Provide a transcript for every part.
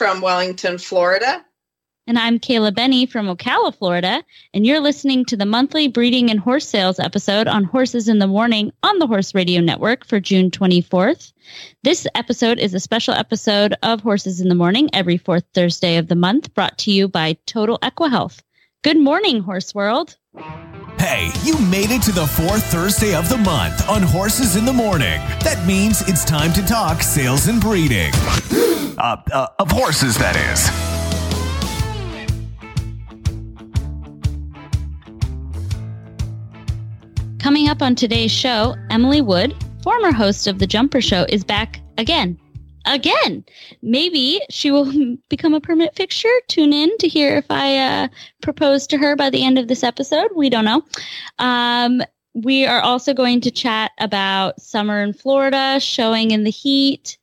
From Wellington, Florida. And I'm Kayla Benney from Ocala, Florida. And you're listening to the monthly breeding and horse sales episode on Horses in the Morning on the Horse Radio Network for June 24th. This episode is a special episode of Horses in the Morning every fourth Thursday of the month, brought to you by Total Equihealth. Good morning, Horse World. Hey, you made it to the fourth Thursday of the month on Horses in the Morning. That means it's time to talk sales and breeding. Uh, uh, of horses, that is. Coming up on today's show, Emily Wood, former host of The Jumper Show, is back again. Again. Maybe she will become a permanent fixture. Tune in to hear if I uh, propose to her by the end of this episode. We don't know. Um, we are also going to chat about summer in Florida, showing in the heat,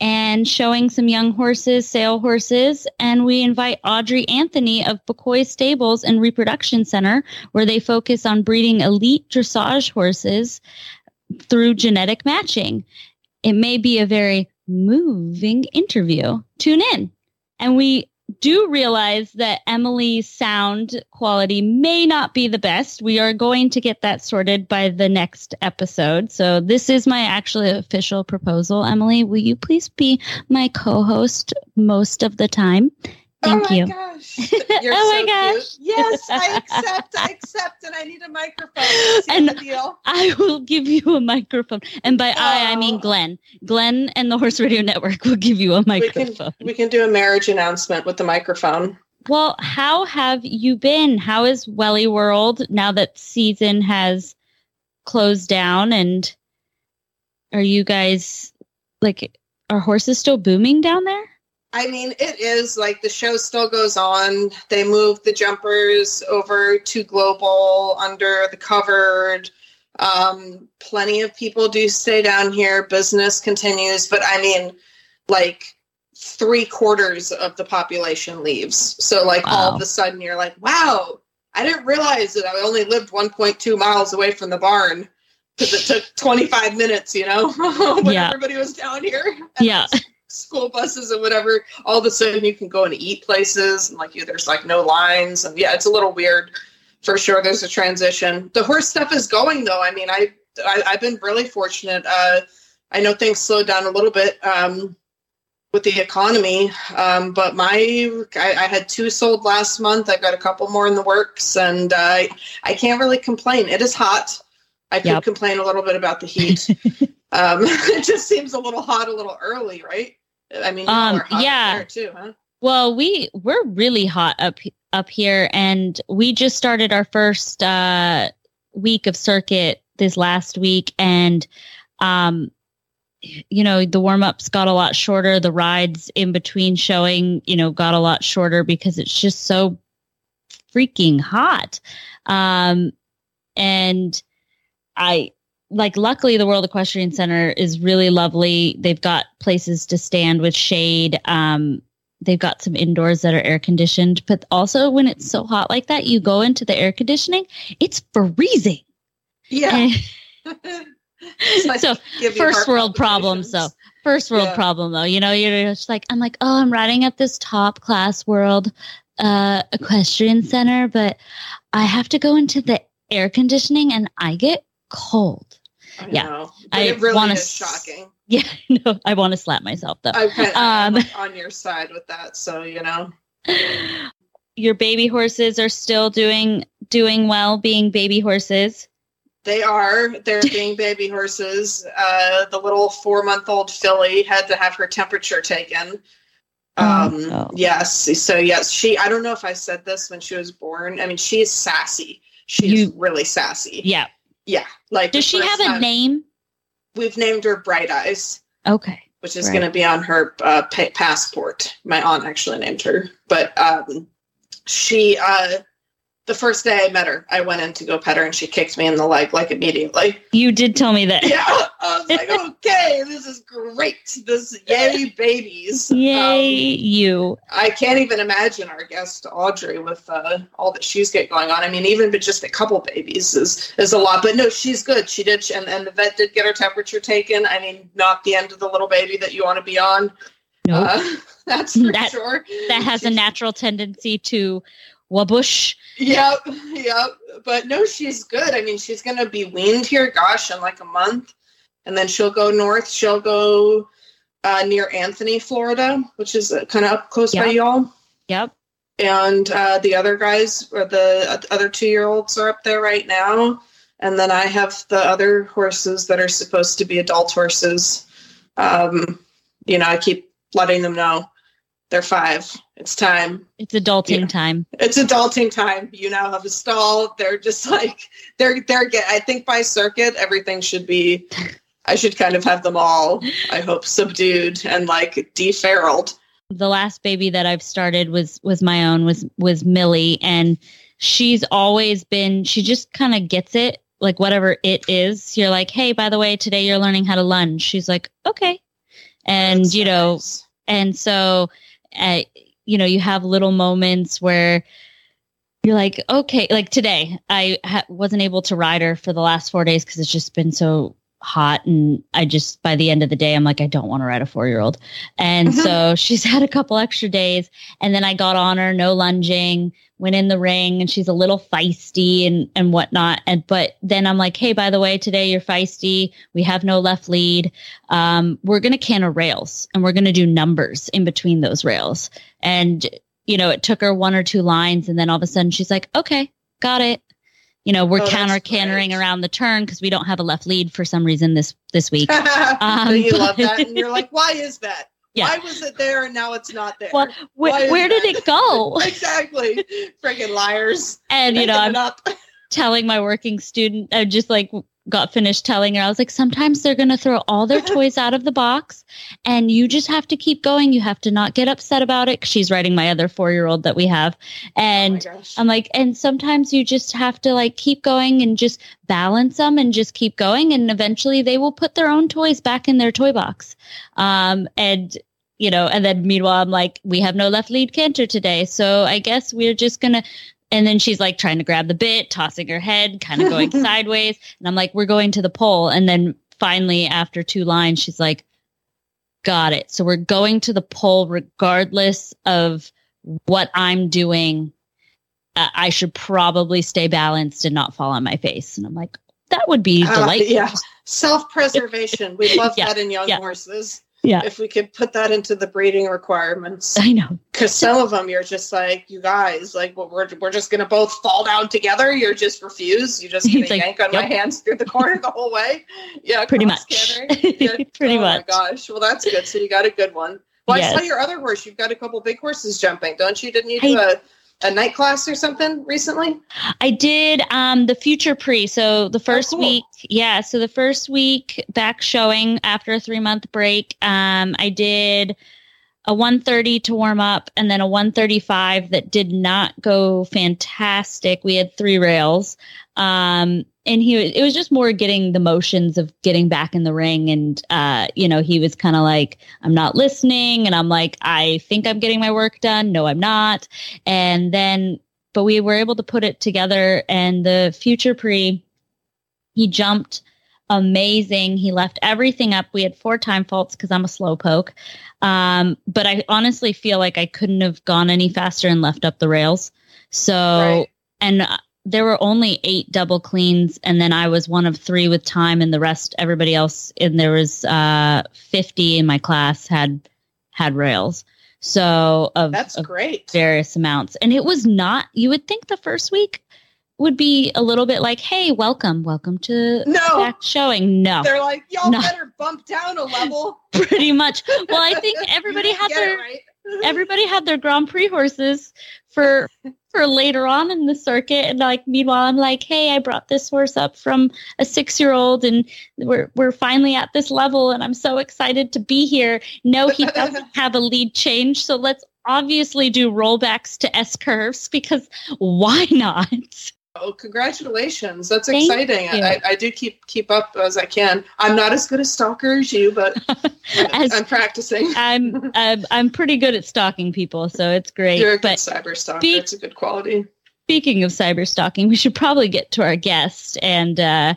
and showing some young horses, sale horses. And we invite Audrie Anthony of Bocoy Stables and Reproduction Center, where they focus on breeding elite dressage horses through genetic matching. It may be a very moving interview. Tune in. And we do realize that Emily's sound quality may not be the best. We are going to get that sorted by the next episode. So this is my actually official proposal. Emily, will you please be my co-host most of the time? Thank oh my you. gosh. Oh You're Oh my gosh. cute. Yes, I accept. I accept. And I need a microphone. Seal And- deal. I will give you a microphone. And by I, I mean Oh. Glenn. Glenn and the Horse Radio Network will give you a microphone. We microphone. can, we can do a marriage announcement with the microphone. Well, how have you been? How is Welly World now that season has closed down? And are you guys like, are horses still booming down there? I mean, it is like the show still goes on. They moved the jumpers over to global under the covered. Um, plenty of people do stay down here. Business continues, but I mean, like three quarters of the population leaves. So, like, all of a sudden, you're like, wow, I didn't realize that I only lived 1.2 miles away from the barn because it took 25 minutes, you know, when Yeah. everybody was down here. Yeah. school buses and whatever, all of a sudden you can go and eat places and like you, there's like no lines and yeah, it's a little weird for sure. There's a transition. The horse stuff is going though. I mean, I, I I've been really fortunate. Uh, I know things slowed down a little bit um, with the economy, um, but my I, I had two sold last month. I got a couple more in the works, and I I can't really complain. It is hot. I could Yep. complain a little bit about the heat. um, it just seems a little hot, a little early, right? I mean, Um, yeah. too, huh? Well, we we're really hot up up here, and we just started our first uh, week of circuit this last week, and um, you know the warm ups got a lot shorter. The rides in between showing, you know, got a lot shorter because it's just so freaking hot. Um, and I like luckily the World Equestrian Center is really lovely. They've got places to stand with shade. Um, they've got some indoors that are air conditioned, but also when it's so hot like that, you go into the air conditioning, it's freezing. Yeah. So first world problem. So. First world Yeah. problem though. You know, you're just like, I'm like, oh, I'm riding at this top class world uh equestrian center, but I have to go into the air conditioning and I get cold. I yeah. know. I it really wanna is shocking. Yeah, no, I want to slap myself though. I'm kind of I'm, Um, on your side with that, so you know. Your baby horses are still doing doing well being baby horses. They are. They're being baby horses. Uh, the little four month old filly had to have her temperature taken. Um, Oh. Yes. So, yes, she, I don't know if I said this when she was born. I mean, she is sassy. She's You- really sassy. Yeah. Yeah. Like, Does she have a name? We've named her Bright Eyes. Okay. which is Right. going to be on her uh, pa- passport. My aunt actually named her, but um, she uh, the first day I met her, I went in to go pet her, and she kicked me in the leg like immediately. You did tell me that. Yeah, I was like, okay, this is great. This yay babies. Yay, Um, you. I can't even imagine our guest Audrie with uh, all that she's got going on. I mean, even but just a couple babies is is a lot. But no, she's good. She did, and and the vet did get her temperature taken. I mean, not the end of the little baby that you want to be on. Nope. Uh, that's for That- sure. that has a natural tendency to wabush. Yep, yep. But no, she's good. I mean, she's gonna be weaned here, gosh, in like a month, and then she'll go north. She'll go uh, near Anthony, Florida, which is uh, kind of up close by y'all. Yep. and uh, the other guys or the other two year olds are up there right now and then i have the other horses that are supposed to be adult horses um, you know i keep letting them know they're five it's time It's adulting Yeah. time. it's adulting time you now have a stall they're just like they're they're get i think by circuit everything should be i should kind of have them all i hope subdued and like deferraled the last baby that I've started was was my own was was Millie and she's always been she just kind of gets it like whatever it is you're like hey by the way today you're learning how to lunge she's like okay and That's you know nice. and so uh, you know you have little moments where you're like okay like today i ha- wasn't able to ride her for the last four days because it's just been so hot and i just by the end of the day i'm like i don't want to ride a four year old and Mhm. so she's had a couple extra days and then i got on her no lunging went in the ring and she's a little feisty and and whatnot and but then i'm like hey by the way today you're feisty we have no left lead um, we're going to can canter rails and we're going to do numbers in between those rails. And, you know, it took her one or two lines. And then all of a sudden she's like, okay, got it. You know, we're Oh, counter cantering around the turn because we don't have a left lead for some reason this, this week. So you um, love that, and you're like, why is that? Yeah. Why was it there and now it's not there? Well, Why Where, did that? it go? exactly. Friggin' liars. And, you know, I'm up. telling my working student, I'm just like got finished telling her, I was like, sometimes they're going to throw all their toys out of the box and you just have to keep going. You have to not get upset about it. She's writing my other four year old that we have. And oh. I'm like, and sometimes you just have to like keep going and just balance them and just keep going. And eventually they will put their own toys back in their toy box. Um, and, you know, and then meanwhile, I'm like, we have no left lead canter today. So I guess we're just going to, and then she's like trying to grab the bit, tossing her head, kind of going sideways. And I'm like, we're going to the pole. And then finally, after two lines, she's like, got it. So we're going to the pole regardless of what I'm doing uh, I should probably stay balanced and not fall on my face. And I'm like, that would be Uh, delightful. yeah. Self preservation. We love Yeah, that in young yeah. horses. Yeah. If we could put that into the breeding requirements. I know. Because some of them, you're just like, you guys, like, well, we're, we're just going to both fall down together. You're just refuse. You just going to like, yank on my hands through the corner the whole way. Yeah. Pretty much. Yeah. Pretty oh much. Oh, my gosh. Well, that's good. So you got a good one. Well, I saw your other horse. You've got a couple big horses jumping, don't you? Didn't you do I- a, a night class or something recently? I did um the future pre. So the first cool. week, yeah. So the first week back showing after a three month break, um, I did a 130 to warm up and then a 135 that did not go fantastic. We had three rails. Um, and he was, it was just more getting the motions of getting back in the ring. And, uh, you know, he was kind of like, I'm not listening. And I'm like, I think I'm getting my work done. No, I'm not. And then, but we were able to put it together and the future pre, he jumped amazing. He left everything up. We had four time faults because I'm a slow poke. Um, but I honestly feel like I couldn't have gone any faster and left up the rails. So, Right. and there were only eight double cleans, and then I was one of three with time, and the rest, everybody else, and there was uh, 50 in my class had had rails. So of, That's of great. various amounts. And it was not, you would think the first week would be a little bit like, hey, welcome, welcome to No. showing. No, They're like, y'all No. better bump down a level. pretty much. Well, I think everybody had their right. everybody had their Grand Prix horses for for later on in the circuit. And like, meanwhile, I'm like, hey, I brought this horse up from a six year old and we're, we're finally at this level and I'm so excited to be here. No, he doesn't have a lead change. So let's obviously do rollbacks to S curves because why not? Oh, congratulations! That's Thank exciting. I, I do keep keep up as I can. I'm not as good a stalker as you, but As- I'm practicing. I'm, I'm I'm pretty good at stalking people, so it's great. You're a good but cyber stalker. it's a good quality. speaking of cyber stalking, we should probably get to our guest. And uh,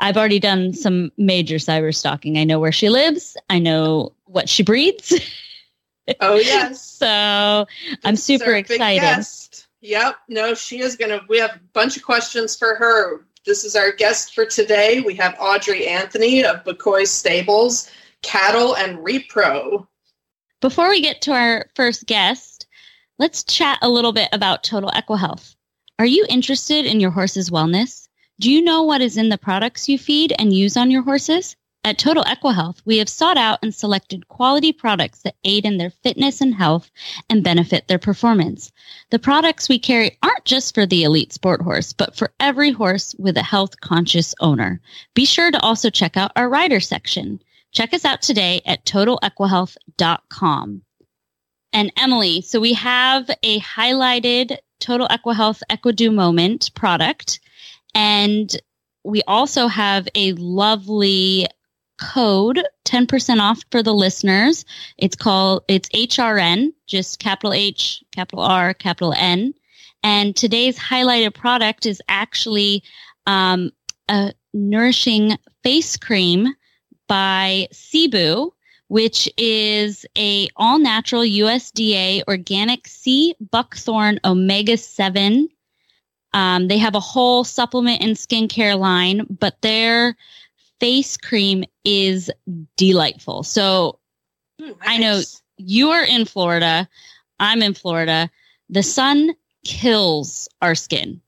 I've already done some major cyber stalking. I know where she lives. I know what she breeds. Oh yes. so I'm super excited. Yep. No, she is gonna. We have a bunch of questions for her. This is our guest for today. We have Audrie Anthony of Bocoy Stables, Cattle and Repro. Before we get to our first guest, let's chat a little bit about Total EquiHealth. Are you interested in your horse's wellness? Do you know what is in the products you feed and use on your horses? At Total EquiHealth, we have sought out and selected quality products that aid in their fitness and health and benefit their performance. The products we carry aren't just for the elite sport horse, but for every horse with a health conscious owner. Be sure to also check out our rider section. Check us out today at totalequihealth.com. And Emily, so we have a highlighted Total EquiHealth EquiDo Moment product. And we also have a lovely code 10% off for the listeners. It's called, it's HRN, just capital H, capital R, capital N. And today's highlighted product is actually um, a nourishing face cream by Sibu, which is a all natural USDA organic sea buckthorn omega 7. Um, they have a whole supplement and skincare line, but their face cream is delightful. So Hmm, I know. you are in Florida. I'm in Florida. The sun kills our skin.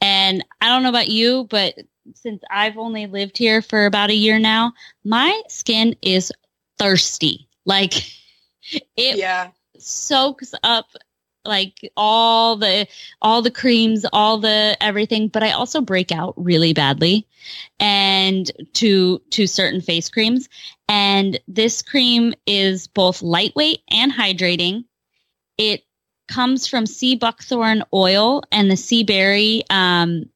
And I don't know about you, but since I've only lived here for about a year now, my skin is thirsty. Like it Yeah. soaks up like all the all the creams all the everything but i also break out really badly and to to certain face creams. And this cream is both lightweight and hydrating. It comes from sea buckthorn oil and the sea berry um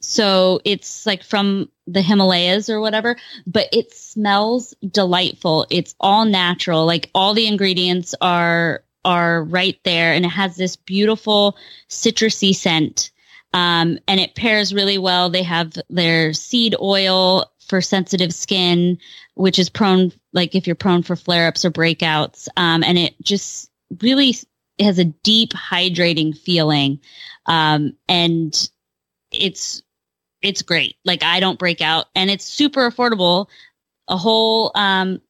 so it's like from the himalayas or whatever but it smells delightful. It's all natural. Like all the ingredients are are right there and it has this beautiful citrusy scent. Um, and it pairs really well. They have their seed oil for sensitive skin which is prone like if you're prone for flare-ups or breakouts. Um, and it just really has a deep hydrating feeling. Um, and it's it's great. Like i don't break out and it's super affordable. A whole um,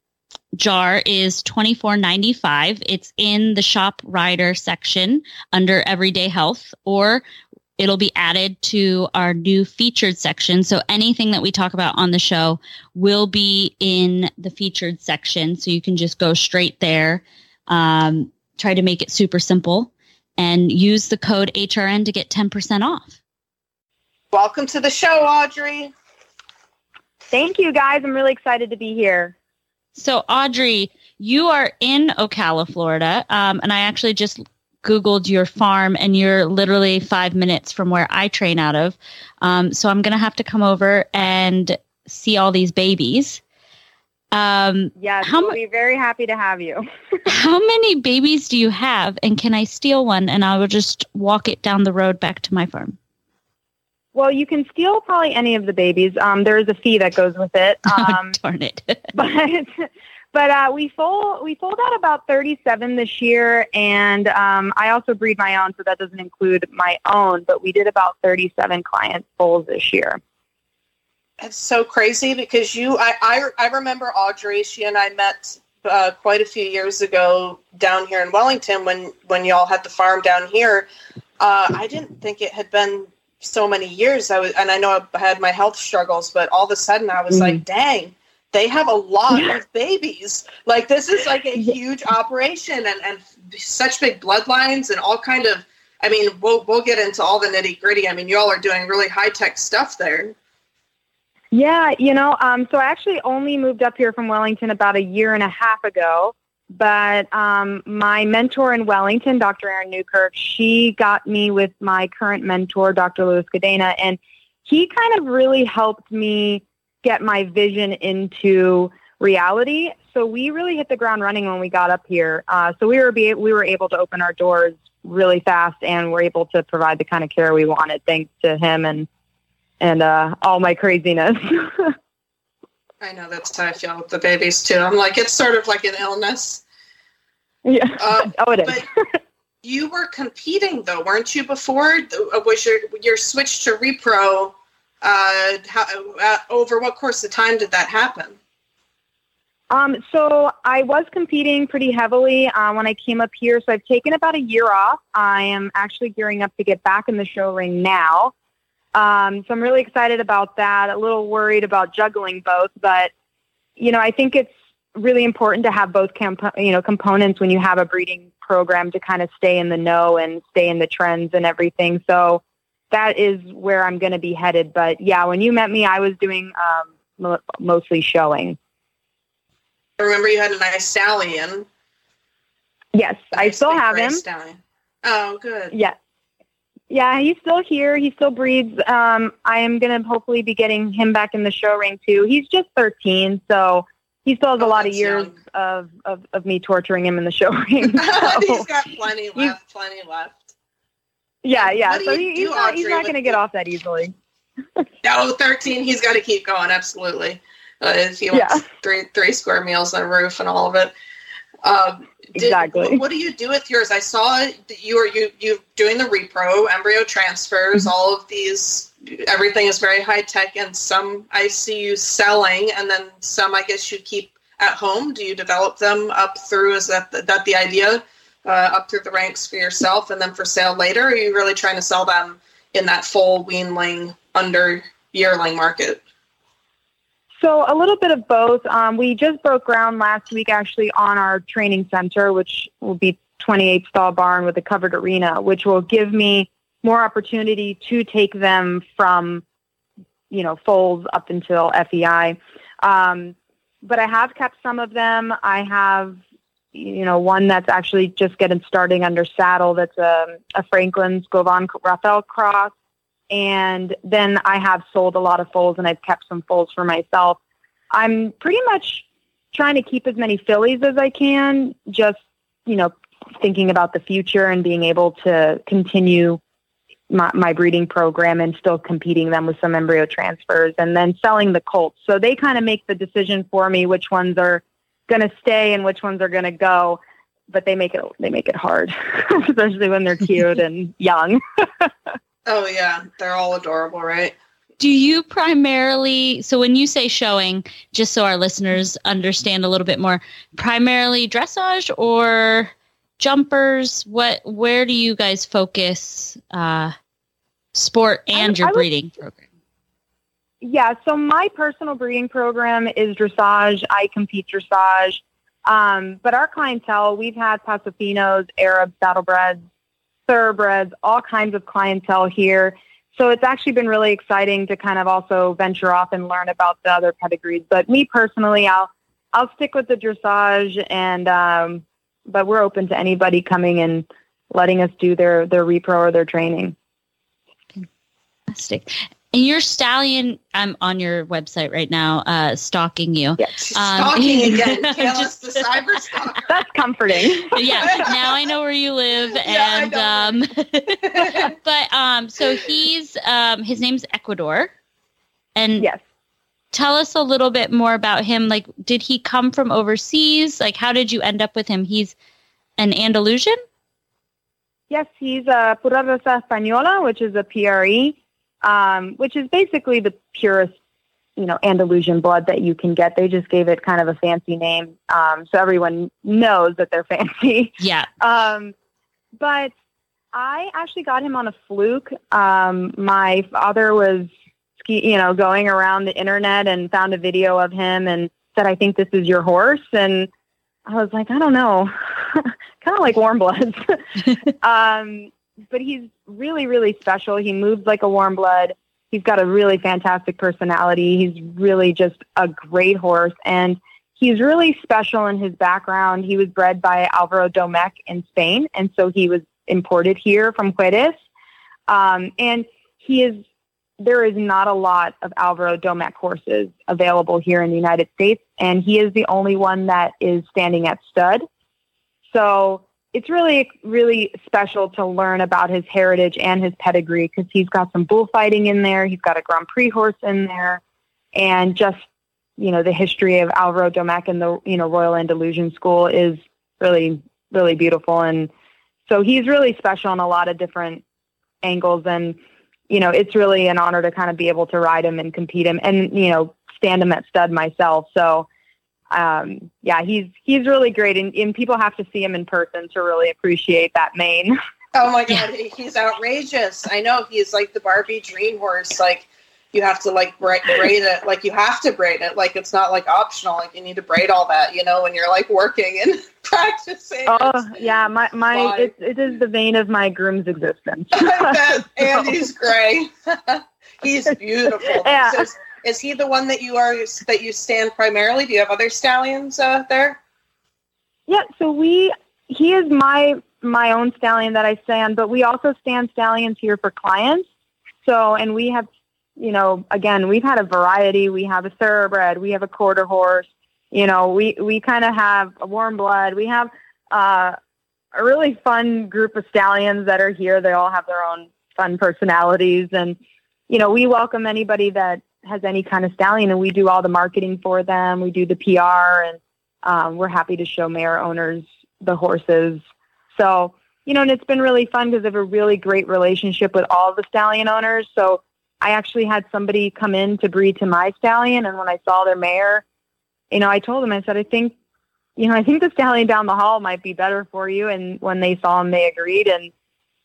jar is twenty four ninety five. It's in the shop rider section under everyday health, or it'll be added to our new featured section. So anything that we talk about on the show will be in the featured section. So you can just go straight there. Um, try to make it super simple and use the code HRN to get 10% off. Welcome to the show, Audrie. Thank you, guys. I'm really excited to be here. So, Audrie, you are in Ocala, Florida, um, and I actually just Googled your farm, and you're literally five minutes from where I train out of. Um, so, I'm going to have to come over and see all these babies. Um, Yes, How we'll be very happy to have you. how many babies do you have, and can I steal one and I will just walk it down the road back to my farm? Well, you can steal probably any of the babies. Um, there is a fee that goes with it. Um, Darn it. but but uh, we sold we sold out about 37 this year, and um, I also breed my own, so that doesn't include my own. But we did about 37 client foals this year. It's so crazy because you, I, I, I remember Audrie. She and I met uh, quite a few years ago down here in Wellington when when y'all had the farm down here. Uh, I didn't think it had been so many years. I was, and I know I had my health struggles, but all of a sudden I was like, dang. They have a lot of babies. Like this is like a huge operation, and, and such big bloodlines, and all kind of I mean, we'll we'll get into all the nitty gritty. I mean, you all are doing really high tech stuff there. Yeah, you know, um, so I actually only moved up here from Wellington about a year and a half ago. But um, my mentor in Wellington, Dr. Erin Newkirk, she got me with my current mentor, Dr. Louis Cadena, and he kind of really helped me get my vision into reality. So we really hit the ground running when we got up here. Uh, so we were be, we were able to open our doors really fast, and we're able to provide the kind of care we wanted, thanks to him and and uh, all my craziness. I know that's how I feel with the babies too. I'm like, it's sort of like an illness. Yeah. Uh, oh, it is. but you were competing though, weren't you? Before Uh, was your your switch to repro? Uh, how, uh, over what course of time did that happen? Um, so I was competing pretty heavily uh, when I came up here. So I've taken about a year off. I am actually gearing up to get back in the show ring now. Um, so I'm really excited about that. A little worried about juggling both, but you know, I think it's really important to have both comp- you know components when you have a breeding program to kind of stay in the know and stay in the trends and everything. So that is where I'm going to be headed. But yeah, when you met me, I was doing um, mo- mostly showing. I remember you had a nice stallion. Yes, I still have him. Stallion. Oh, good. Yeah. Yeah, he's still here. He still breeds. Um, I am going to hopefully be getting him back in the show ring too. He's just 13, so he still has a Oh, lot of years of, of, of me torturing him in the show ring. He's got plenty left. Plenty left. yeah, yeah. So he, he's not, he's not going to get off that easily. No, 13. He's got to keep going. Absolutely. Uh, if he wants Yeah. three three square meals on a roof and all of it. Um, did- Exactly. What, do you do with yours? I saw that you are you you doing the repro, embryo transfers, Mm-hmm. all of these. Everything is very high tech, and some I see you selling, and then some I guess you keep at home. Do you develop them up through? Is that that the idea? Uh, up through the ranks for yourself, and then for sale later. Or are you really trying to sell them in that full weanling under yearling market? So a little bit of both. Um, we just broke ground last week, actually, on our training center, which will be 28 stall barn with a covered arena, which will give me more opportunity to take them from, you know, foals up until FEI. Um, but I have kept some of them. I have, you know, one that's actually just getting starting under saddle. That's a, a Franklin's Govan Raphael cross and then I have sold a lot of foals and I've kept some foals for myself. I'm pretty much trying to keep as many fillies as I can, just, you know, thinking about the future and being able to continue my, my breeding program and still competing them with some embryo transfers and then selling the colts. So they kind of make the decision for me which ones are going to stay and which ones are going to go. But they make it they make it hard, especially when they're cute and young. Oh yeah, they're all adorable, right? Do you primarily, so when you say showing, just so our listeners understand a little bit more, primarily dressage or jumpers? What, where do you guys focus uh, sport and I- your I would- breeding program? Yeah, so my personal breeding program is dressage. I compete dressage. Um, but our clientele, we've had Paso Finos, Arab saddlebreds, thoroughbreds, all kinds of clientele here. So it's actually been really exciting to kind of also venture off and learn about the other pedigrees. But me personally, I'll I'll stick with the dressage, and um, but we're open to anybody coming and letting us do their their repro or their training. Fantastic. And your stallion, I'm on your website right now, uh, stalking you. Yes, Um, Stalking again, Kayla, just- the cyber stalker. that's comforting. yeah, now I know where you live, Yeah, and I um, but um, so he's um, his name's Ecuador, and yes. tell us a little bit more about him. Like, did he come from overseas? Like, how did you end up with him? He's an Andalusian. Yes, he's a Pura Raza Española, which is a PRE, um, which is basically the purest, you know, Andalusian blood that you can get. They just gave it kind of a fancy name, um, so everyone knows that they're fancy. Yeah, Um, but I actually got him on a fluke. Um, my father was, ski, you know, going around the internet and found a video of him and said, "I think this is your horse." And I was like, "I don't know, kind of like warm bloods." um, but he's really, really special. He moves like a warm blood. He's got a really fantastic personality. He's really just a great horse. And he's really special in his background. He was bred by Alvaro Domecq in Spain. And so he was imported here from Jerez. Um, and he is, there is not a lot of Alvaro Domecq horses available here in the United States. And he is the only one that is standing at stud. So it's really, really special to learn about his heritage and his pedigree because he's got some bullfighting in there. He's got a Grand Prix horse in there, and just you know the history of Alvaro Domecq and the you know Royal Andalusian School is really, really beautiful, and so he's really special in a lot of different angles, and you know it's really an honor to kind of be able to ride him and compete him, and you know stand him at stud myself. So um, yeah, he's he's really great, and, and people have to see him in person to really appreciate that mane. Oh my god, he's outrageous! I know he's like the Barbie dream horse. Like you have to like braid, braid it, like you have to braid it. Like it's not like optional. Like you need to braid all that, you know, when you're like working and practicing. Oh yeah, my my it, it is the vein of my groom's existence. I bet. And he's gray. he's beautiful. Yeah. So, is he the one that you are that you stand primarily? Do you have other stallions uh, there? Yeah, so we he is my my own stallion that I stand, but we also stand stallions here for clients. So and we have you know, again, we've had a variety. We have a thoroughbred, we have a quarter horse, you know, we we kind of have a warm blood. We have uh, a really fun group of stallions that are here. They all have their own fun personalities and you know, we welcome anybody that has any kind of stallion and we do all the marketing for them. We do the PR and um, we're happy to show mare owners the horses. So, you know, and it's been really fun because I have a really great relationship with all the stallion owners. So I actually had somebody come in to breed to my stallion. And when I saw their mare, you know, I told them, I said, I think, you know, I think the stallion down the hall might be better for you. And when they saw him, they agreed. And,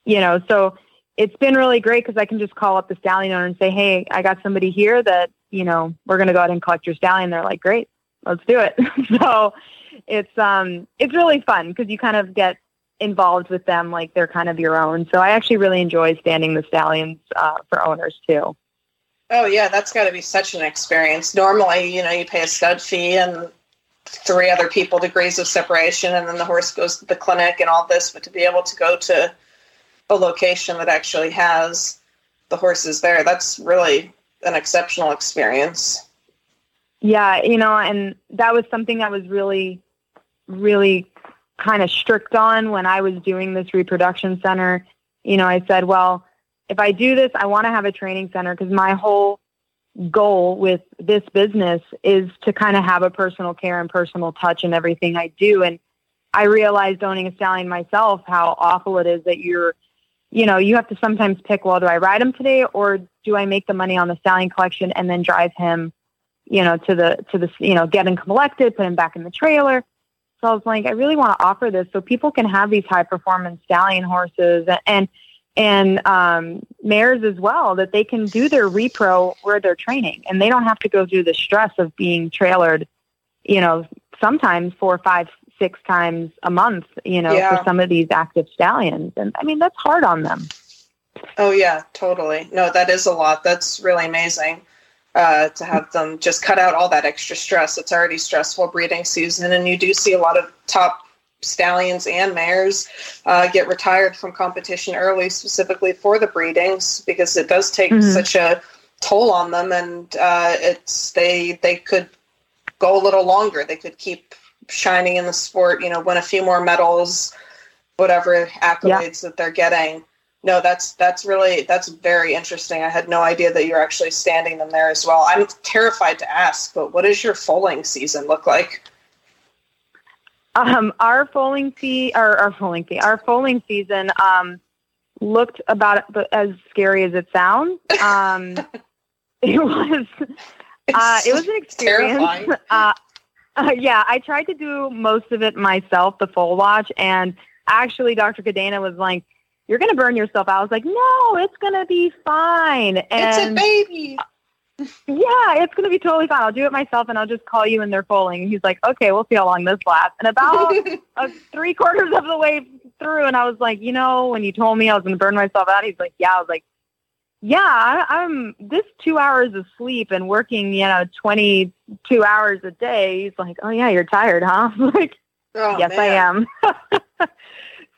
you know, so it's been really great because I can just call up the stallion owner and say, Hey, I got somebody here that, you know, we're going to go ahead and collect your stallion. They're like, great, let's do it. so it's, um, it's really fun because you kind of get involved with them like they're kind of your own. So I actually really enjoy standing the stallions uh, for owners too. Oh yeah, that's got to be such an experience. Normally, you know, you pay a stud fee and three other people degrees of separation, and then the horse goes to the clinic and all this. But to be able to go to a location that actually has the horses there, that's really an exceptional experience. Yeah, you know, and that was something I was really, really kind of strict on when I was doing this reproduction center. You know, I said, well, if I do this, I want to have a training center because my whole goal with this business is to kind of have a personal care and personal touch in everything I do. And I realized owning a stallion myself how awful it is that you're, you know, you have to sometimes pick, well, do I ride him today or do I make the money on the stallion collection and then drive him, you know, to the, to the, you know, get him collected, put him back in the trailer. So I was like, I really want to offer this so people can have these high performance stallion horses and, and um, mares as well that they can do their repro where they're training and they don't have to go through the stress of being trailered, you know, sometimes four, five, six times a month, you know, Yeah. for some of these active stallions. And I mean, that's hard on them. Oh yeah, totally. No, that is a lot. That's really amazing uh, to have them just cut out all that extra stress. It's already stressful breeding season, and you do see a lot of top stallions and mares uh, get retired from competition early, specifically for the breedings, because it does take Mhm. such a toll on them, and uh, it's they they could go a little longer. They could keep shining in the sport. You know, win a few more medals, whatever accolades that they're getting. No, that's that's really that's very interesting. I had no idea that you're actually standing them there as well. I'm terrified to ask, but what does your foaling season look like? Um, our foaling fee, or our foaling fee, our foaling season um, looked about as scary as it sounds. Um, it was, uh, it was an experience. Uh, uh, yeah, I tried to do most of it myself, the full watch, and actually, Dr. Cadena was like, "You're going to burn yourself out." I was like, "No, it's going to be fine." It's a baby. yeah, it's going to be totally fine. I'll do it myself, and I'll just call you when they're foaling. And he's like, "Okay, we'll see how long this lasts." And about uh, three quarters of the way through and I was like, you know, when you told me I was going to burn myself out, he's like, yeah. I was like, yeah, I, I'm this two hours of sleep and working, you know, 22 hours a day. He's like, oh yeah, you're tired, huh? Like, Oh, yes, I am.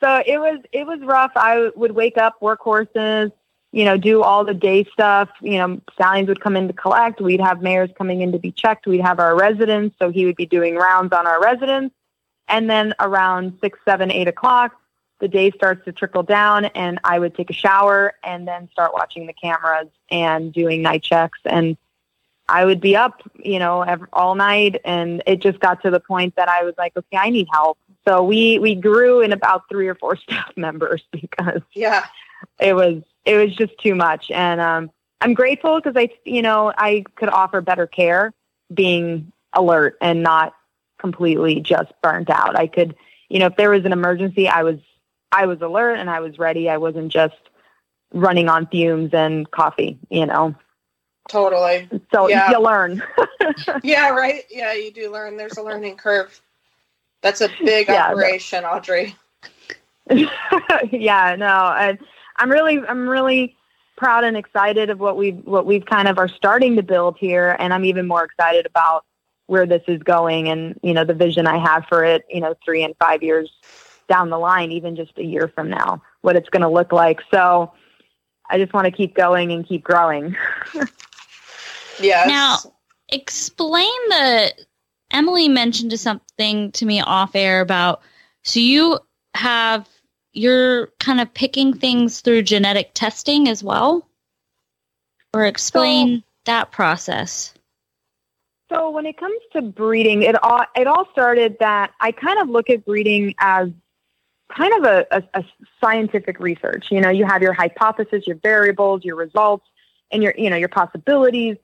so it was, it was rough. I would wake up, work horses, you know, do all the day stuff. You know, stallions would come in to collect. We'd have mayors coming in to be checked. We'd have our residents. So he would be doing rounds on our residents. And then around six, seven, eight o'clock, the day starts to trickle down and I would take a shower and then start watching the cameras and doing night checks. And I would be up, you know, ev all night. And it just got to the point that I was like, okay, I need help. So we, we grew in about three or four staff members because Yeah. it was it was just too much and um i'm grateful because i you know i could offer better care being alert and not completely just burnt out i could you know if there was an emergency i was i was alert and i was ready i wasn't just running on fumes and coffee you know Totally. so Yeah. you learn Yeah, right. Yeah, you do learn. There's a learning curve. That's a big Yeah, but- operation, Audrie. yeah, no, I, I'm really, I'm really proud and excited of what we've, what we've kind of are starting to build here, and I'm even more excited about where this is going, and you know, the vision I have for it, you know, three and five years down the line, even just a year from now, what it's going to look like. So, I just want to keep going and keep growing. Yes. Now- Explain the. Emily mentioned something to me off air about. So you have you're kind of picking things through genetic testing as well, or explain that process. So when it comes to breeding, it all it all started that I kind of look at breeding as kind of a, a, a scientific research. You know, you have your hypothesis, your variables, your results, and your you know your possibilities.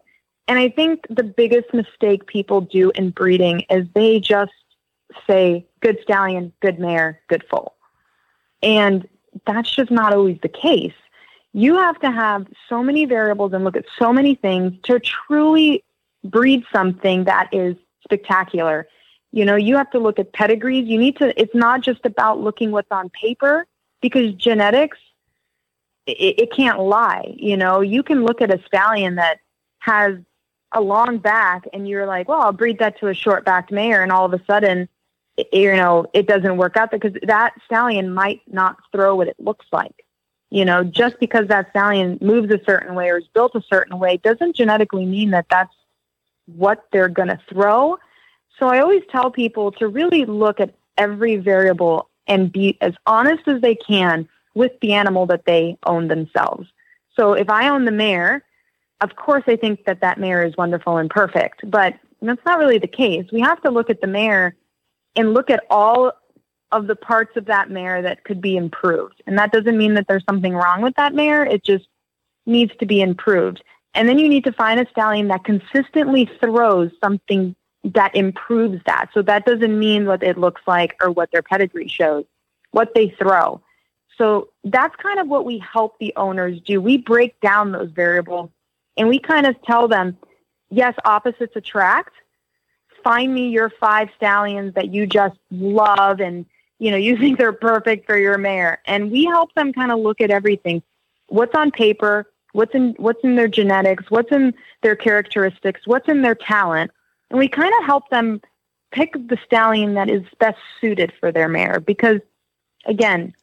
And I think the biggest mistake people do in breeding is they just say good stallion, good mare, good foal. And that's just not always the case. You have to have so many variables and look at so many things to truly breed something that is spectacular. You know, you have to look at pedigrees. You need to, it's not just about looking what's on paper because genetics, it, it can't lie. You know, you can look at a stallion that has a long back and you're like, well, I'll breed that to a short backed mare. And all of a sudden, i- you know, it doesn't work out because that stallion might not throw what it looks like. You know, just because that stallion moves a certain way or is built a certain way doesn't genetically mean that that's what they're going to throw. So I always tell people to really look at every variable and be as honest as they can with the animal that they own themselves. So if I own the mare, of course I think that that mare is wonderful and perfect, but that's not really the case. We have to look at the mare and look at all of the parts of that mare that could be improved. And that doesn't mean that there's something wrong with that mare. It just needs to be improved. And then you need to find a stallion that consistently throws something that improves that. So that doesn't mean what it looks like or what their pedigree shows, what they throw. So that's kind of what we help the owners do. We break down those variables and we kind of tell them, yes, opposites attract. Find me your five stallions that you just love and you know you think they're perfect for your mare. And we help them kind of look at everything. What's on paper, what's in what's in their genetics, what's in their characteristics, what's in their talent. And we kind of help them pick the stallion that is best suited for their mare because again,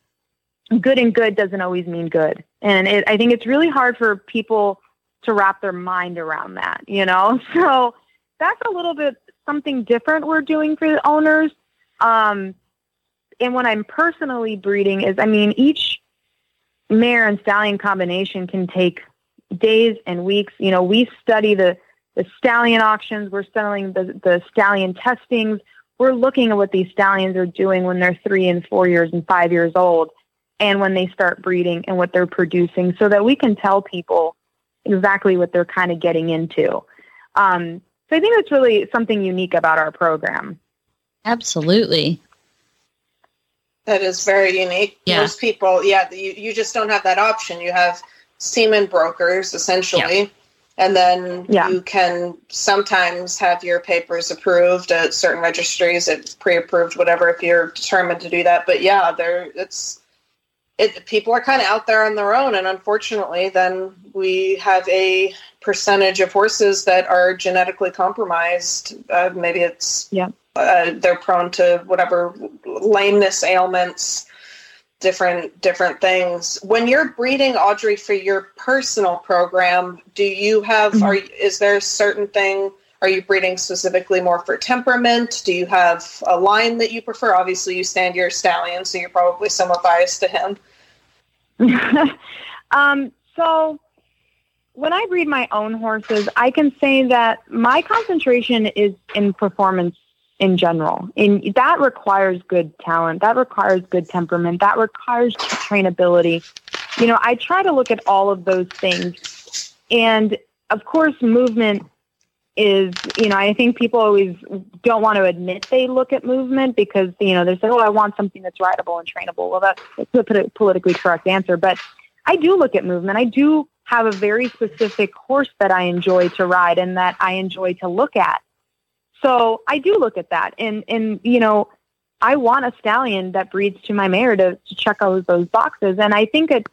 good and good doesn't always mean good. And it, I think it's really hard for people to wrap their mind around that, you know? So that's a little bit something different we're doing for the owners. Um, and when I'm personally breeding is, I mean, each mare and stallion combination can take days and weeks. You know, we study the, the stallion auctions, we're selling the, the stallion testings. We're looking at what these stallions are doing when they're three and four years and five years old and when they start breeding and what they're producing so that we can tell people exactly what they're kind of getting into. Um, so I think that's really something unique about our program. Absolutely. That is very unique. Yeah. Most people, yeah, you, you just don't have that option. You have semen brokers, essentially, and then Yeah. you can sometimes have your papers approved at certain registries it's pre-approved whatever if you're determined to do that but yeah there it's it people are kind of out there on their own and unfortunately then we have a percentage of horses that are genetically compromised uh, maybe it's Yeah. uh, they're prone to whatever lameness ailments different different things. When you're breeding Audrie for your personal program do you have Mhm. are is there a certain thing are you breeding specifically more for temperament? Do you have a line that you prefer? Obviously you stand your stallion so you're probably somewhat biased to him. Um, so when I breed my own horses, I can say that my concentration is in performance in general. And that requires good talent. That requires good temperament. That requires trainability. You know, I try to look at all of those things. And of course, movement is, you know, I think people always don't want to admit they look at movement because, you know, they say, oh, I want something that's rideable and trainable. Well, that's, a politically correct answer. But I do look at movement. I do have a very specific horse that I enjoy to ride and that I enjoy to look at. So I do look at that. And, and you know, I want a stallion that breeds to my mare to, to check out those boxes. And I think it,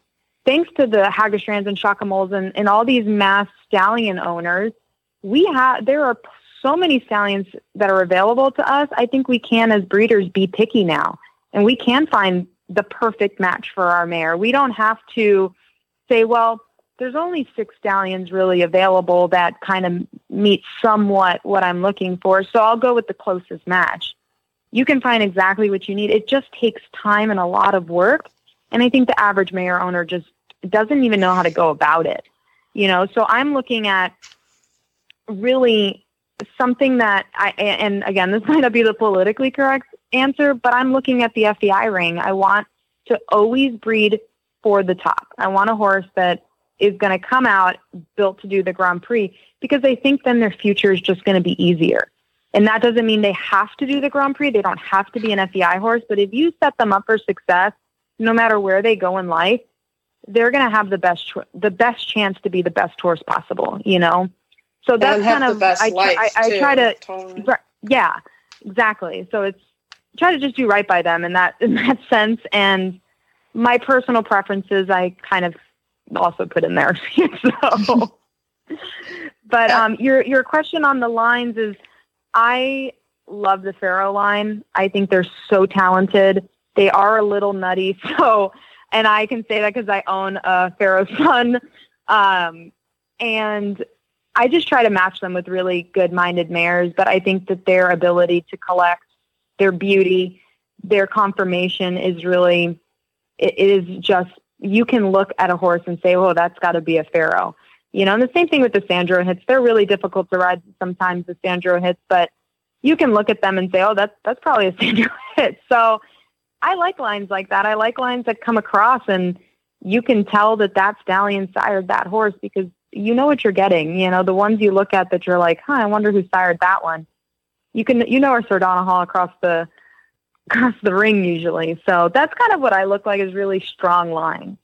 thanks to the Helgstrands and Schockemöhles and, and all these mass stallion owners, we have, there are so many stallions that are available to us. I think we can, as breeders, be picky now. And we can find the perfect match for our mare. We don't have to say, well, there's only six stallions really available that kind of meet somewhat what I'm looking for. So I'll go with the closest match. You can find exactly what you need. It just takes time and a lot of work. And I think the average mare owner just doesn't even know how to go about it. You know, so I'm looking at really something that I, and again, this might not be the politically correct answer, but I'm looking at the FEI ring. I want to always breed for the top. I want a horse that is going to come out built to do the Grand Prix because they think then their future is just going to be easier. And that doesn't mean they have to do the Grand Prix. They don't have to be an FEI horse, but if you set them up for success, no matter where they go in life, they're going to have the best the best chance to be the best horse possible. You know, so that's kind of I, I, I too. try to Totally. Yeah, exactly. So it's try to just do right by them in that in that sense. And my personal preferences, I kind of also put in there. so, but um, your your question on the lines is, I love the Pharaoh line. I think they're so talented. They are a little nutty. So, and I can say that because I own a Pharaoh son. Um, and I just try to match them with really good minded mares, but I think that their ability to collect, their beauty, their conformation is really, it is just, you can look at a horse and say, oh, that's got to be a pharaoh. You know, and the same thing with the Sandro Hits. They're really difficult to ride sometimes, the Sandro Hits, but you can look at them and say, oh, that's, that's probably a Sandro Hit. So I like lines like that. I like lines that come across and you can tell that that stallion sired that horse because you know what you're getting. You know, the ones you look at that you're like, huh, I wonder who sired that one. You can, you know, our Sardana Hall across the, across the ring usually. So that's kind of what I look like is really strong lines.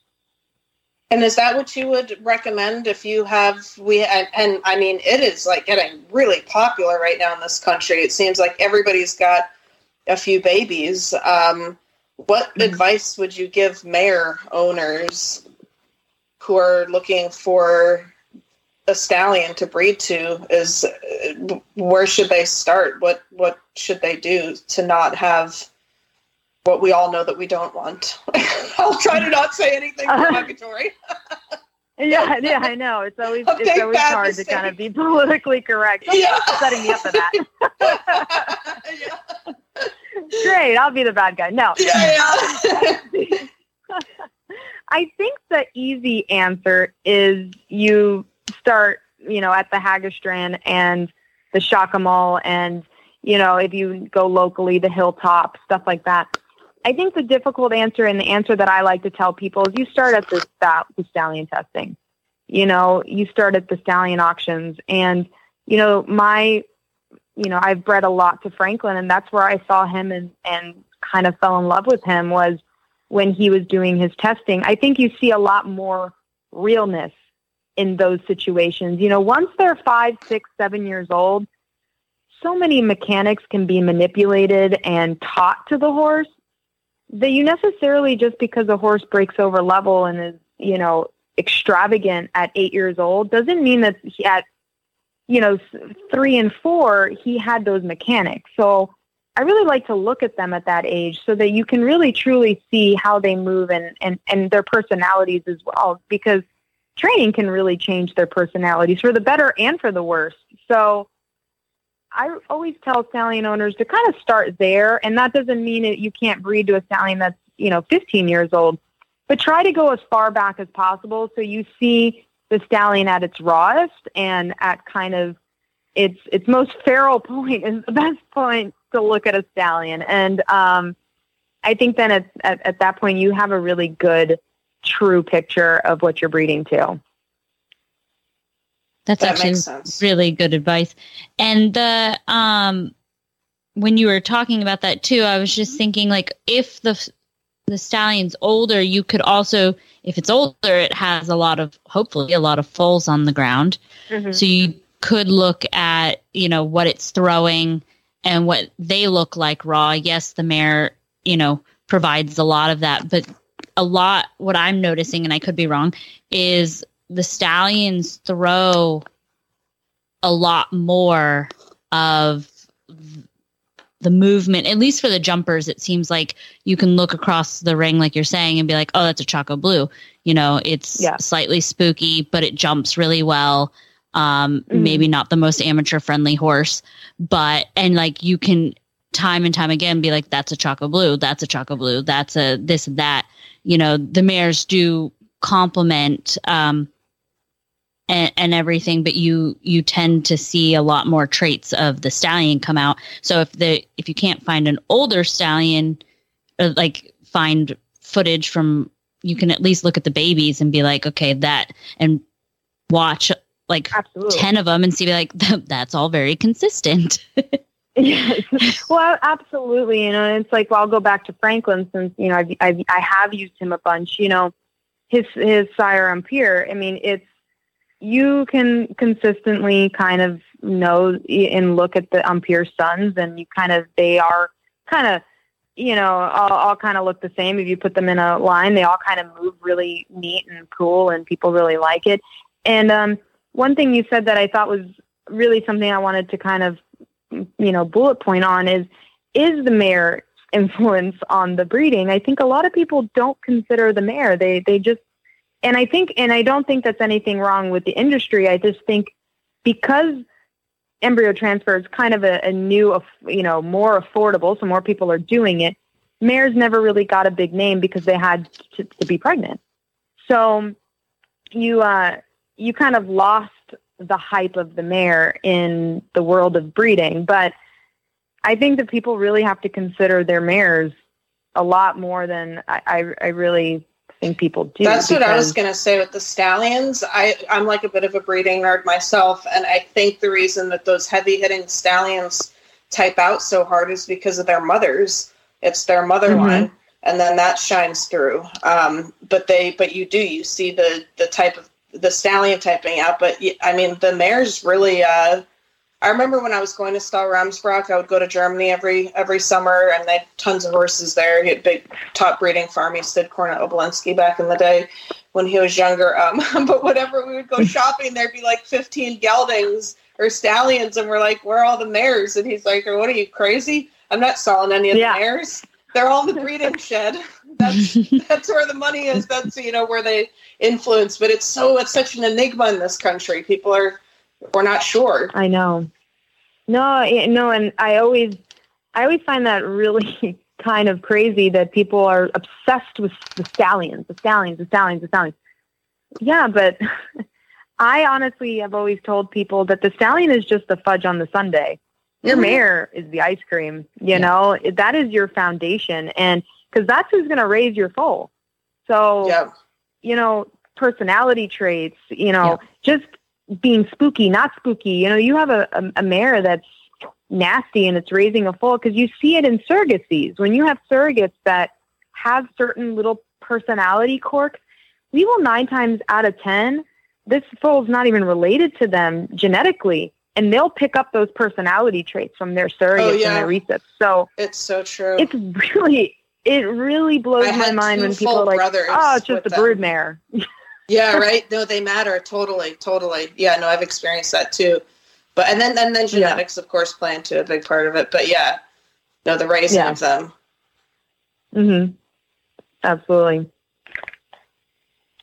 And is that what you would recommend if you have we and, and I mean it is like getting really popular right now in this country. It seems like everybody's got a few babies. Um, what Mm-hmm. advice would you give mare owners who are looking for a stallion to breed to? Is where should they start? What what should they do to not have what we all know that we don't want? I'll try to not say anything uh-huh. derogatory. Yeah, yeah, I know. It's always A it's always hard mistake. to kind of be politically correct. Yeah. setting me up for that. yeah. Great, I'll be the bad guy. No. Yeah, yeah. I think the easy answer is you start, you know, at the Helgstrand and the Schockemöhle and, you know, if you go locally, the Hilltop, stuff like that. I think the difficult answer and the answer that I like to tell people is you start at the, the stallion testing. You know, you start at the stallion auctions and, you know, my, you know, I've bred a lot to Franklin and that's where I saw him and, and kind of fell in love with him was when he was doing his testing. I think you see a lot more realness in those situations. You know, once they're five, six, seven years old, so many mechanics can be manipulated and taught to the horse that you necessarily just because a horse breaks over level and is, you know, extravagant at eight years old doesn't mean that he, at, you know, three and four, he had those mechanics. So I really like to look at them at that age so that you can really truly see how they move and, and, and their personalities as well, because training can really change their personalities for the better and for the worse. So I always tell stallion owners to kind of start there. And that doesn't mean that you can't breed to a stallion that's, you know, 15 years old, but try to go as far back as possible so you see the stallion at its rawest and at kind of its its most feral point is the best point to look at a stallion. And um, I think then at, at, at that point, you have a really good, true picture of what you're breeding to. That's That actually makes sense. really good advice. And the um when you were talking about that too, I was just thinking like if the the stallion's older, you could also if it's older, it has a lot of hopefully a lot of foals on the ground. So you could look at, you know, what it's throwing and what they look like raw. Yes, the mare, you know, provides a lot of that, but a lot what I'm noticing and I could be wrong is the stallions throw a lot more of the movement at least for the jumpers it seems like you can look across the ring like you're saying and be like oh that's a Chacco-Blue you know it's Yeah. slightly spooky but it jumps really well um Mhm. maybe not the most amateur friendly horse but and like you can time and time again be like that's a Chacco-Blue that's a Chacco-Blue that's a this and that you know the mares do complement um and, and everything but you you tend to see a lot more traits of the stallion come out so if the if you can't find an older stallion uh, like find footage from you can at least look at the babies and be like okay that and watch like Absolutely. 10 of them and see like that's all very consistent Yes. Well, absolutely. You know, and it's like, well, I'll go back to Franklin since, you know, I've, I've, I have used him a bunch, you know, his, his sire Ampere I mean, it's, you can consistently kind of know and look at the Ampere sons and you kind of, they are kind of, you know, all, all kind of look the same. If you put them in a line, they all kind of move really neat and cool and people really like it. And, um, one thing you said that I thought was really something I wanted to kind of you know bullet point on is is the mare influence on the breeding i think a lot of people don't consider the mare they they just and i think and i don't think that's anything wrong with the industry i just think because embryo transfer is kind of a, a new you know more affordable so more people are doing it mares never really got a big name because they had to, to be pregnant so you uh you kind of lost the hype of the mare in the world of breeding. But I think that people really have to consider their mares a lot more than I, I, I really think people do. That's what I was going to say with the stallions. I, I'm like a bit of a breeding nerd myself, and I think the reason that those heavy hitting stallions type out so hard is because of their mothers. It's their mother Mhm. line, and then that shines through. Um, but they, but you do, you see the the type of the stallion typing out. But I mean, the mares really. Uh, I remember when I was going to Stahl Ramsbrock, I would go to Germany every every summer, and they had tons of horses there. He had big top breeding farm. He stood Cornet Obolensky back in the day when he was younger. Um, but whenever we would go shopping, there'd be like 15 geldings or stallions, and we're like, "Where are all the mares?" And he's like, "What are you crazy? I'm not selling any of Yeah. the mares. They're all in the breeding shed. That's that's where the money is. That's you know where they influence. But it's so it's such an enigma in this country. People are we're not sure. I know. No, no, and I always, I always find that really kind of crazy that people are obsessed with the stallions, the stallions, the stallions, the stallions. Yeah, but I honestly have always told people that the stallion is just the fudge on the sundae. Your Mhm. mare is the ice cream. You know, that is your foundation, and because that's who's going to raise your foal. So Yeah. you know, personality traits, you know, just being spooky, not spooky. You know, you have a, a, a mare that's nasty and it's raising a foal because you see it in surrogacies. When you have surrogates that have certain little personality quirks, we will nine times out of 10 this foal's not even related to them genetically, and they'll pick up those personality traits from their surrogates Oh, yeah. and their recips. So It's so true. it's really, it really blows my mind when people are like, "Oh, it's just a them. broodmare." Yeah, right. No, they matter totally, totally. Yeah, no, I've experienced that too. But and then and then Yeah. genetics, of course, play into a big part of it. But yeah, no, the raising Yeah. of them. Mm-hmm. Absolutely.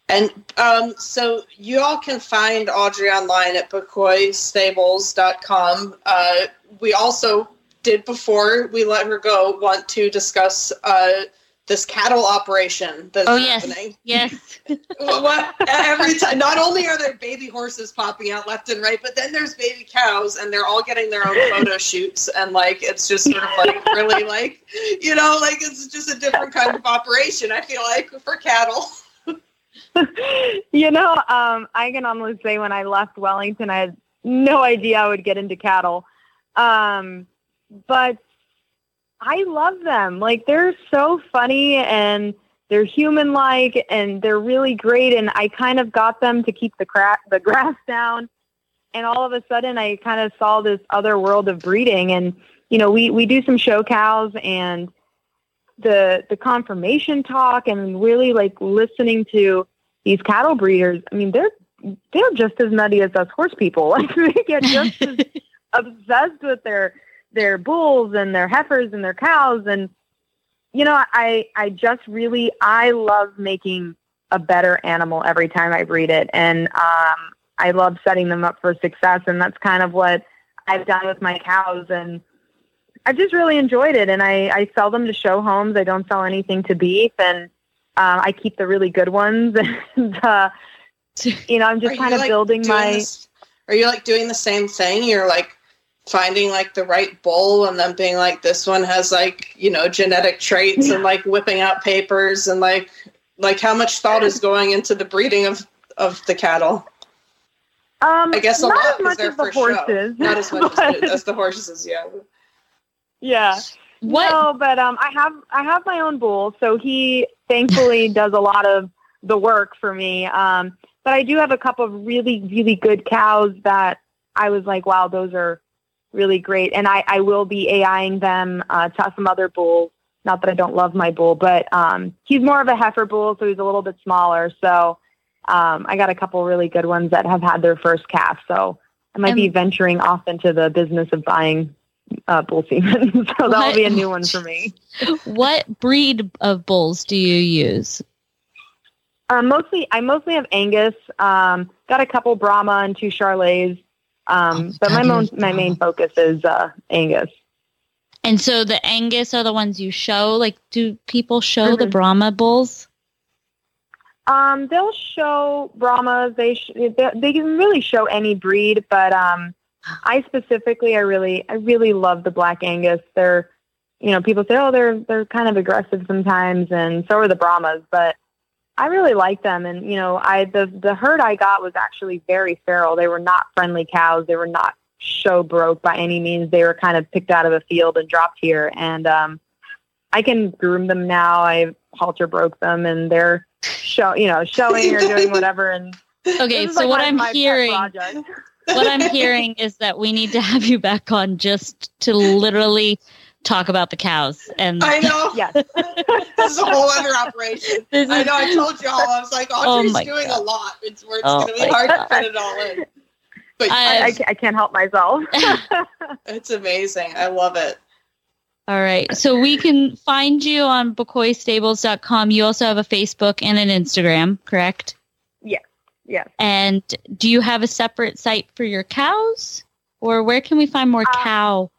And um, so you all can find Audrie online at Bocoystables.com. Uh, we also did before we let her go want to discuss uh, this cattle operation that's Oh yes, yes. what every time not only are there baby horses popping out left and right but then there's baby cows and they're all getting their own photo shoots and like it's just sort of like really like you know like it's just a different kind of operation i feel like for cattle you know, um, I can almost say when I left Wellington, I had no idea I would get into cattle. Um, but I love them. Like they're so funny and they're human like and they're really great. And I kind of got them to keep the cra- the grass down. And all of a sudden I kind of saw this other world of breeding. And, you know, we, we do some show cows and the, the conformation talk and really like listening to these cattle breeders, I mean, they're they're just as nutty as us horse people. Like they get just as obsessed with their their bulls and their heifers and their cows. And you know, I I just really I love making a better animal every time I breed it, and um, I love setting them up for success. And that's kind of what I've done with my cows. And I've just really enjoyed it. And I I sell them to show homes. I don't sell anything to beef and. Um, I keep the really good ones, and uh, you know, I'm just kind of like, building my. this- are you like doing the same thing you're like finding like the right bull and then being like this one has like you know genetic traits and like whipping out papers and like like how much thought is going into the breeding of of the cattle Um, I guess a not lot as 'cause much they're as the for show. horses. Not as much but- as, as the horses, yeah. yeah. What? No, but um, I have I have my own bull, so he thankfully does a lot of the work for me. Um, but I do have a couple of really really good cows that I was like, wow, those are really great, and I I will be AIing them uh, to some other bulls. Not that I don't love my bull, but um, he's more of a heifer bull, so he's a little bit smaller. So um, I got a couple really good ones that have had their first calf. So I might be Um, venturing off into the business of buying uh, bull semen. so that'll be a new one for me. What breed of bulls do you use? Um, mostly, I mostly have Angus. Um, got a couple Brahma and two Charolais. Um, Oh, but my, mon- my main focus is uh, Angus. And so the Angus are the ones you show. Like, do people show the Mhm. Brahma bulls? Um, they'll show Brahmas. They, sh- they they can really show any breed, but um, I specifically, I really, I really love the Black Angus. They're, you know, people say, oh, they're they're kind of aggressive sometimes, and so are the Brahmas, but I really like them. And you know, I the the herd I got was actually very feral. They were not friendly cows. They were not show broke by any means. They were kind of picked out of a field and dropped here, and um, I can groom them now. I halter broke them, and they're show you know showing or doing whatever. And Okay, so like what my- I'm my hearing, what I'm hearing is that we need to have you back on just to literally talk about the cows. And I know. yes, this is a whole other operation. This I know. I told you all. I was like, Oh Audrie's my doing God. a lot. It's where it's Oh going to be my hard to God. fit it all in. But I- I, I, can't help myself. it's amazing. I love it. All right. So we can find you on BocoyStables.com. You also have a Facebook and an Instagram, correct? Yeah. Yes. And do you have a separate site for your cows? Or where can we find more Uh, cow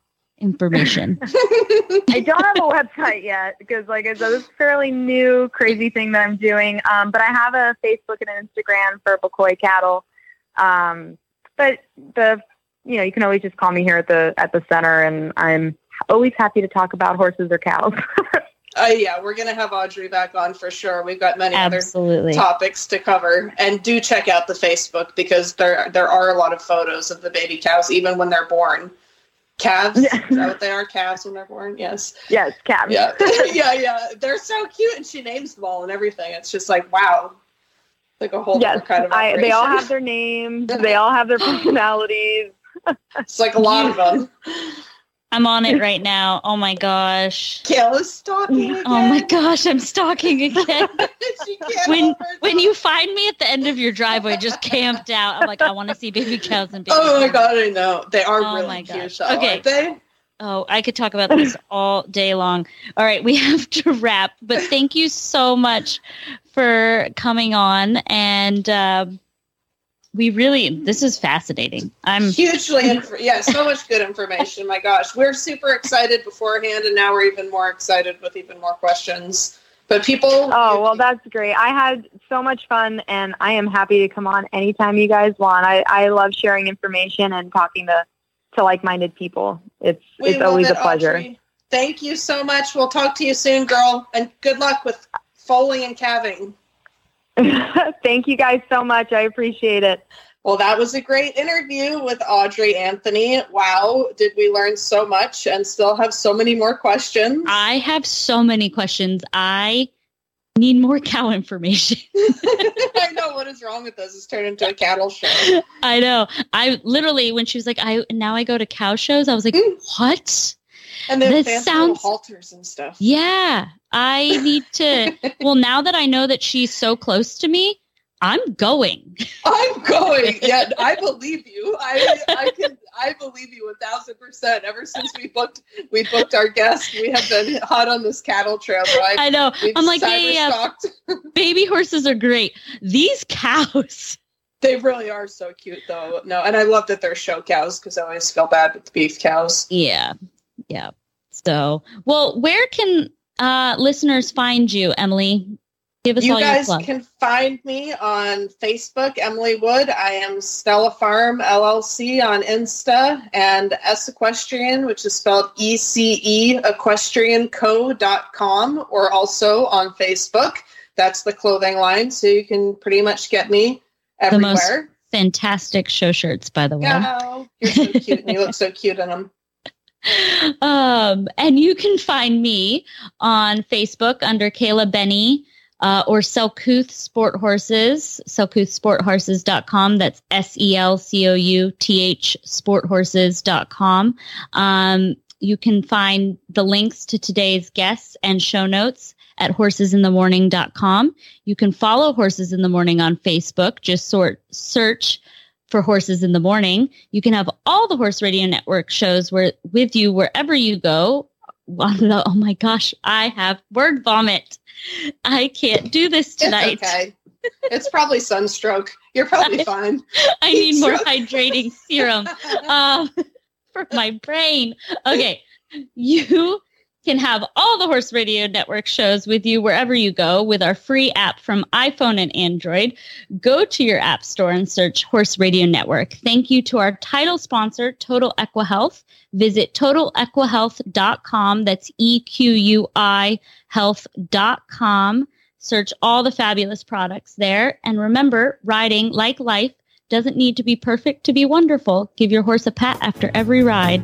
information? I don't have a website yet because, like I said, it's a fairly new, crazy thing that I'm doing. Um, but I have a Facebook and an Instagram for Bocoy Cattle. Um, but the, you know, you can always just call me here at the at the center, and I'm always happy to talk about horses or cows. Uh, yeah, we're going to have Audrie back on for sure. We've got many other Absolutely. topics to cover and do check out the facebook because there there are a lot of photos of the baby cows even when they're born calves Yeah. is that what they are calves when they're born yes yes, calves. yeah yeah yeah they're so cute and she names them all and everything it's just like wow Like a whole yes, kind of I, they all have their names. They all have their personalities. It's like a lot of them. I'm on it right now. Oh my gosh. Kayla's stalking again. Oh my gosh, I'm stalking again. she can't when when you find me at the end of your driveway just camped out, I'm like, I want to see baby cows and baby Oh my cows. god, I know. They are Oh really my cute gosh. though, Okay. they? Oh, I could talk about this all day long. All right, we have to wrap, but thank you so much for coming on. And um we really, this is fascinating. I'm Hugely, inf- yeah, so much good information. My gosh, we're super excited beforehand, and now we're even more excited with even more questions. But people, Oh, well, that's great. I had so much fun, and I am happy to come on anytime you guys want. I, I love sharing information and talking to, to like minded people. It's, we it's love always it, a pleasure. Audrie. Thank you so much. We'll talk to you soon, girl, and good luck with foaling and calving. Thank you guys so much. I appreciate it. Well, that was a great interview with Audrie Anthony. Wow, did we learn so much and still have so many more questions? I have so many questions. I need more cow information. I know what is wrong with this. It's turned into a cattle show. I know. I literally when she was like, I now I go to cow shows, I was like, Mm. what? And then This fancy little sounds- halters and stuff. Yeah. I need to well now that I know that she's so close to me, I'm going. I'm going. Yeah, I believe you. I I can I believe you a thousand percent. Ever since we booked we booked our guest, we have been hot on this cattle trail. Right? I know. We've I'm like, yeah, yeah, yeah. Baby horses are great. These cows. They really are so cute, though. No, and I love that they're show cows because I always feel bad with the beef cows. Yeah. Yeah. So, well, where can uh listeners find you, Emily? Give us You all your guys can find me on Facebook, Emily Wood. I am Stella Farm LLC on Insta and Ece Equestrian, which is spelled E C E equestrianco.com, or also on Facebook. That's the clothing line, so you can pretty much get me The most- everywhere. Fantastic show shirts, by the way. Yeah, you're so cute, and you look so cute in them. Um, and you can find me on Facebook under Kayla Benney uh, or Selcouth Sport Horses, selcouthsporthorses.com. That's S E L C O U T H sporthorses.com. Um, you can find the links to today's guests and show notes at horsesinthemorning.com. You can follow Horses in the Morning on Facebook. Just sort search for Horses in the Morning. You can have all the Horse Radio Network shows where with you wherever you go. Oh my gosh, I have word vomit. I can't do this tonight. It's okay. It's probably sunstroke. You're probably fine. I need more hydrating serum um, for my brain. Okay, you can have all the Horse Radio Network shows with you wherever you go with our free app from iPhone and Android. Go to your app store and search Horse Radio Network. Thank you to our title sponsor, Total Equihealth. Visit totalequihealth.com. That's E Q U I health.com. Search all the fabulous products there. And remember, riding like life doesn't need to be perfect to be wonderful. Give your horse a pat after every ride.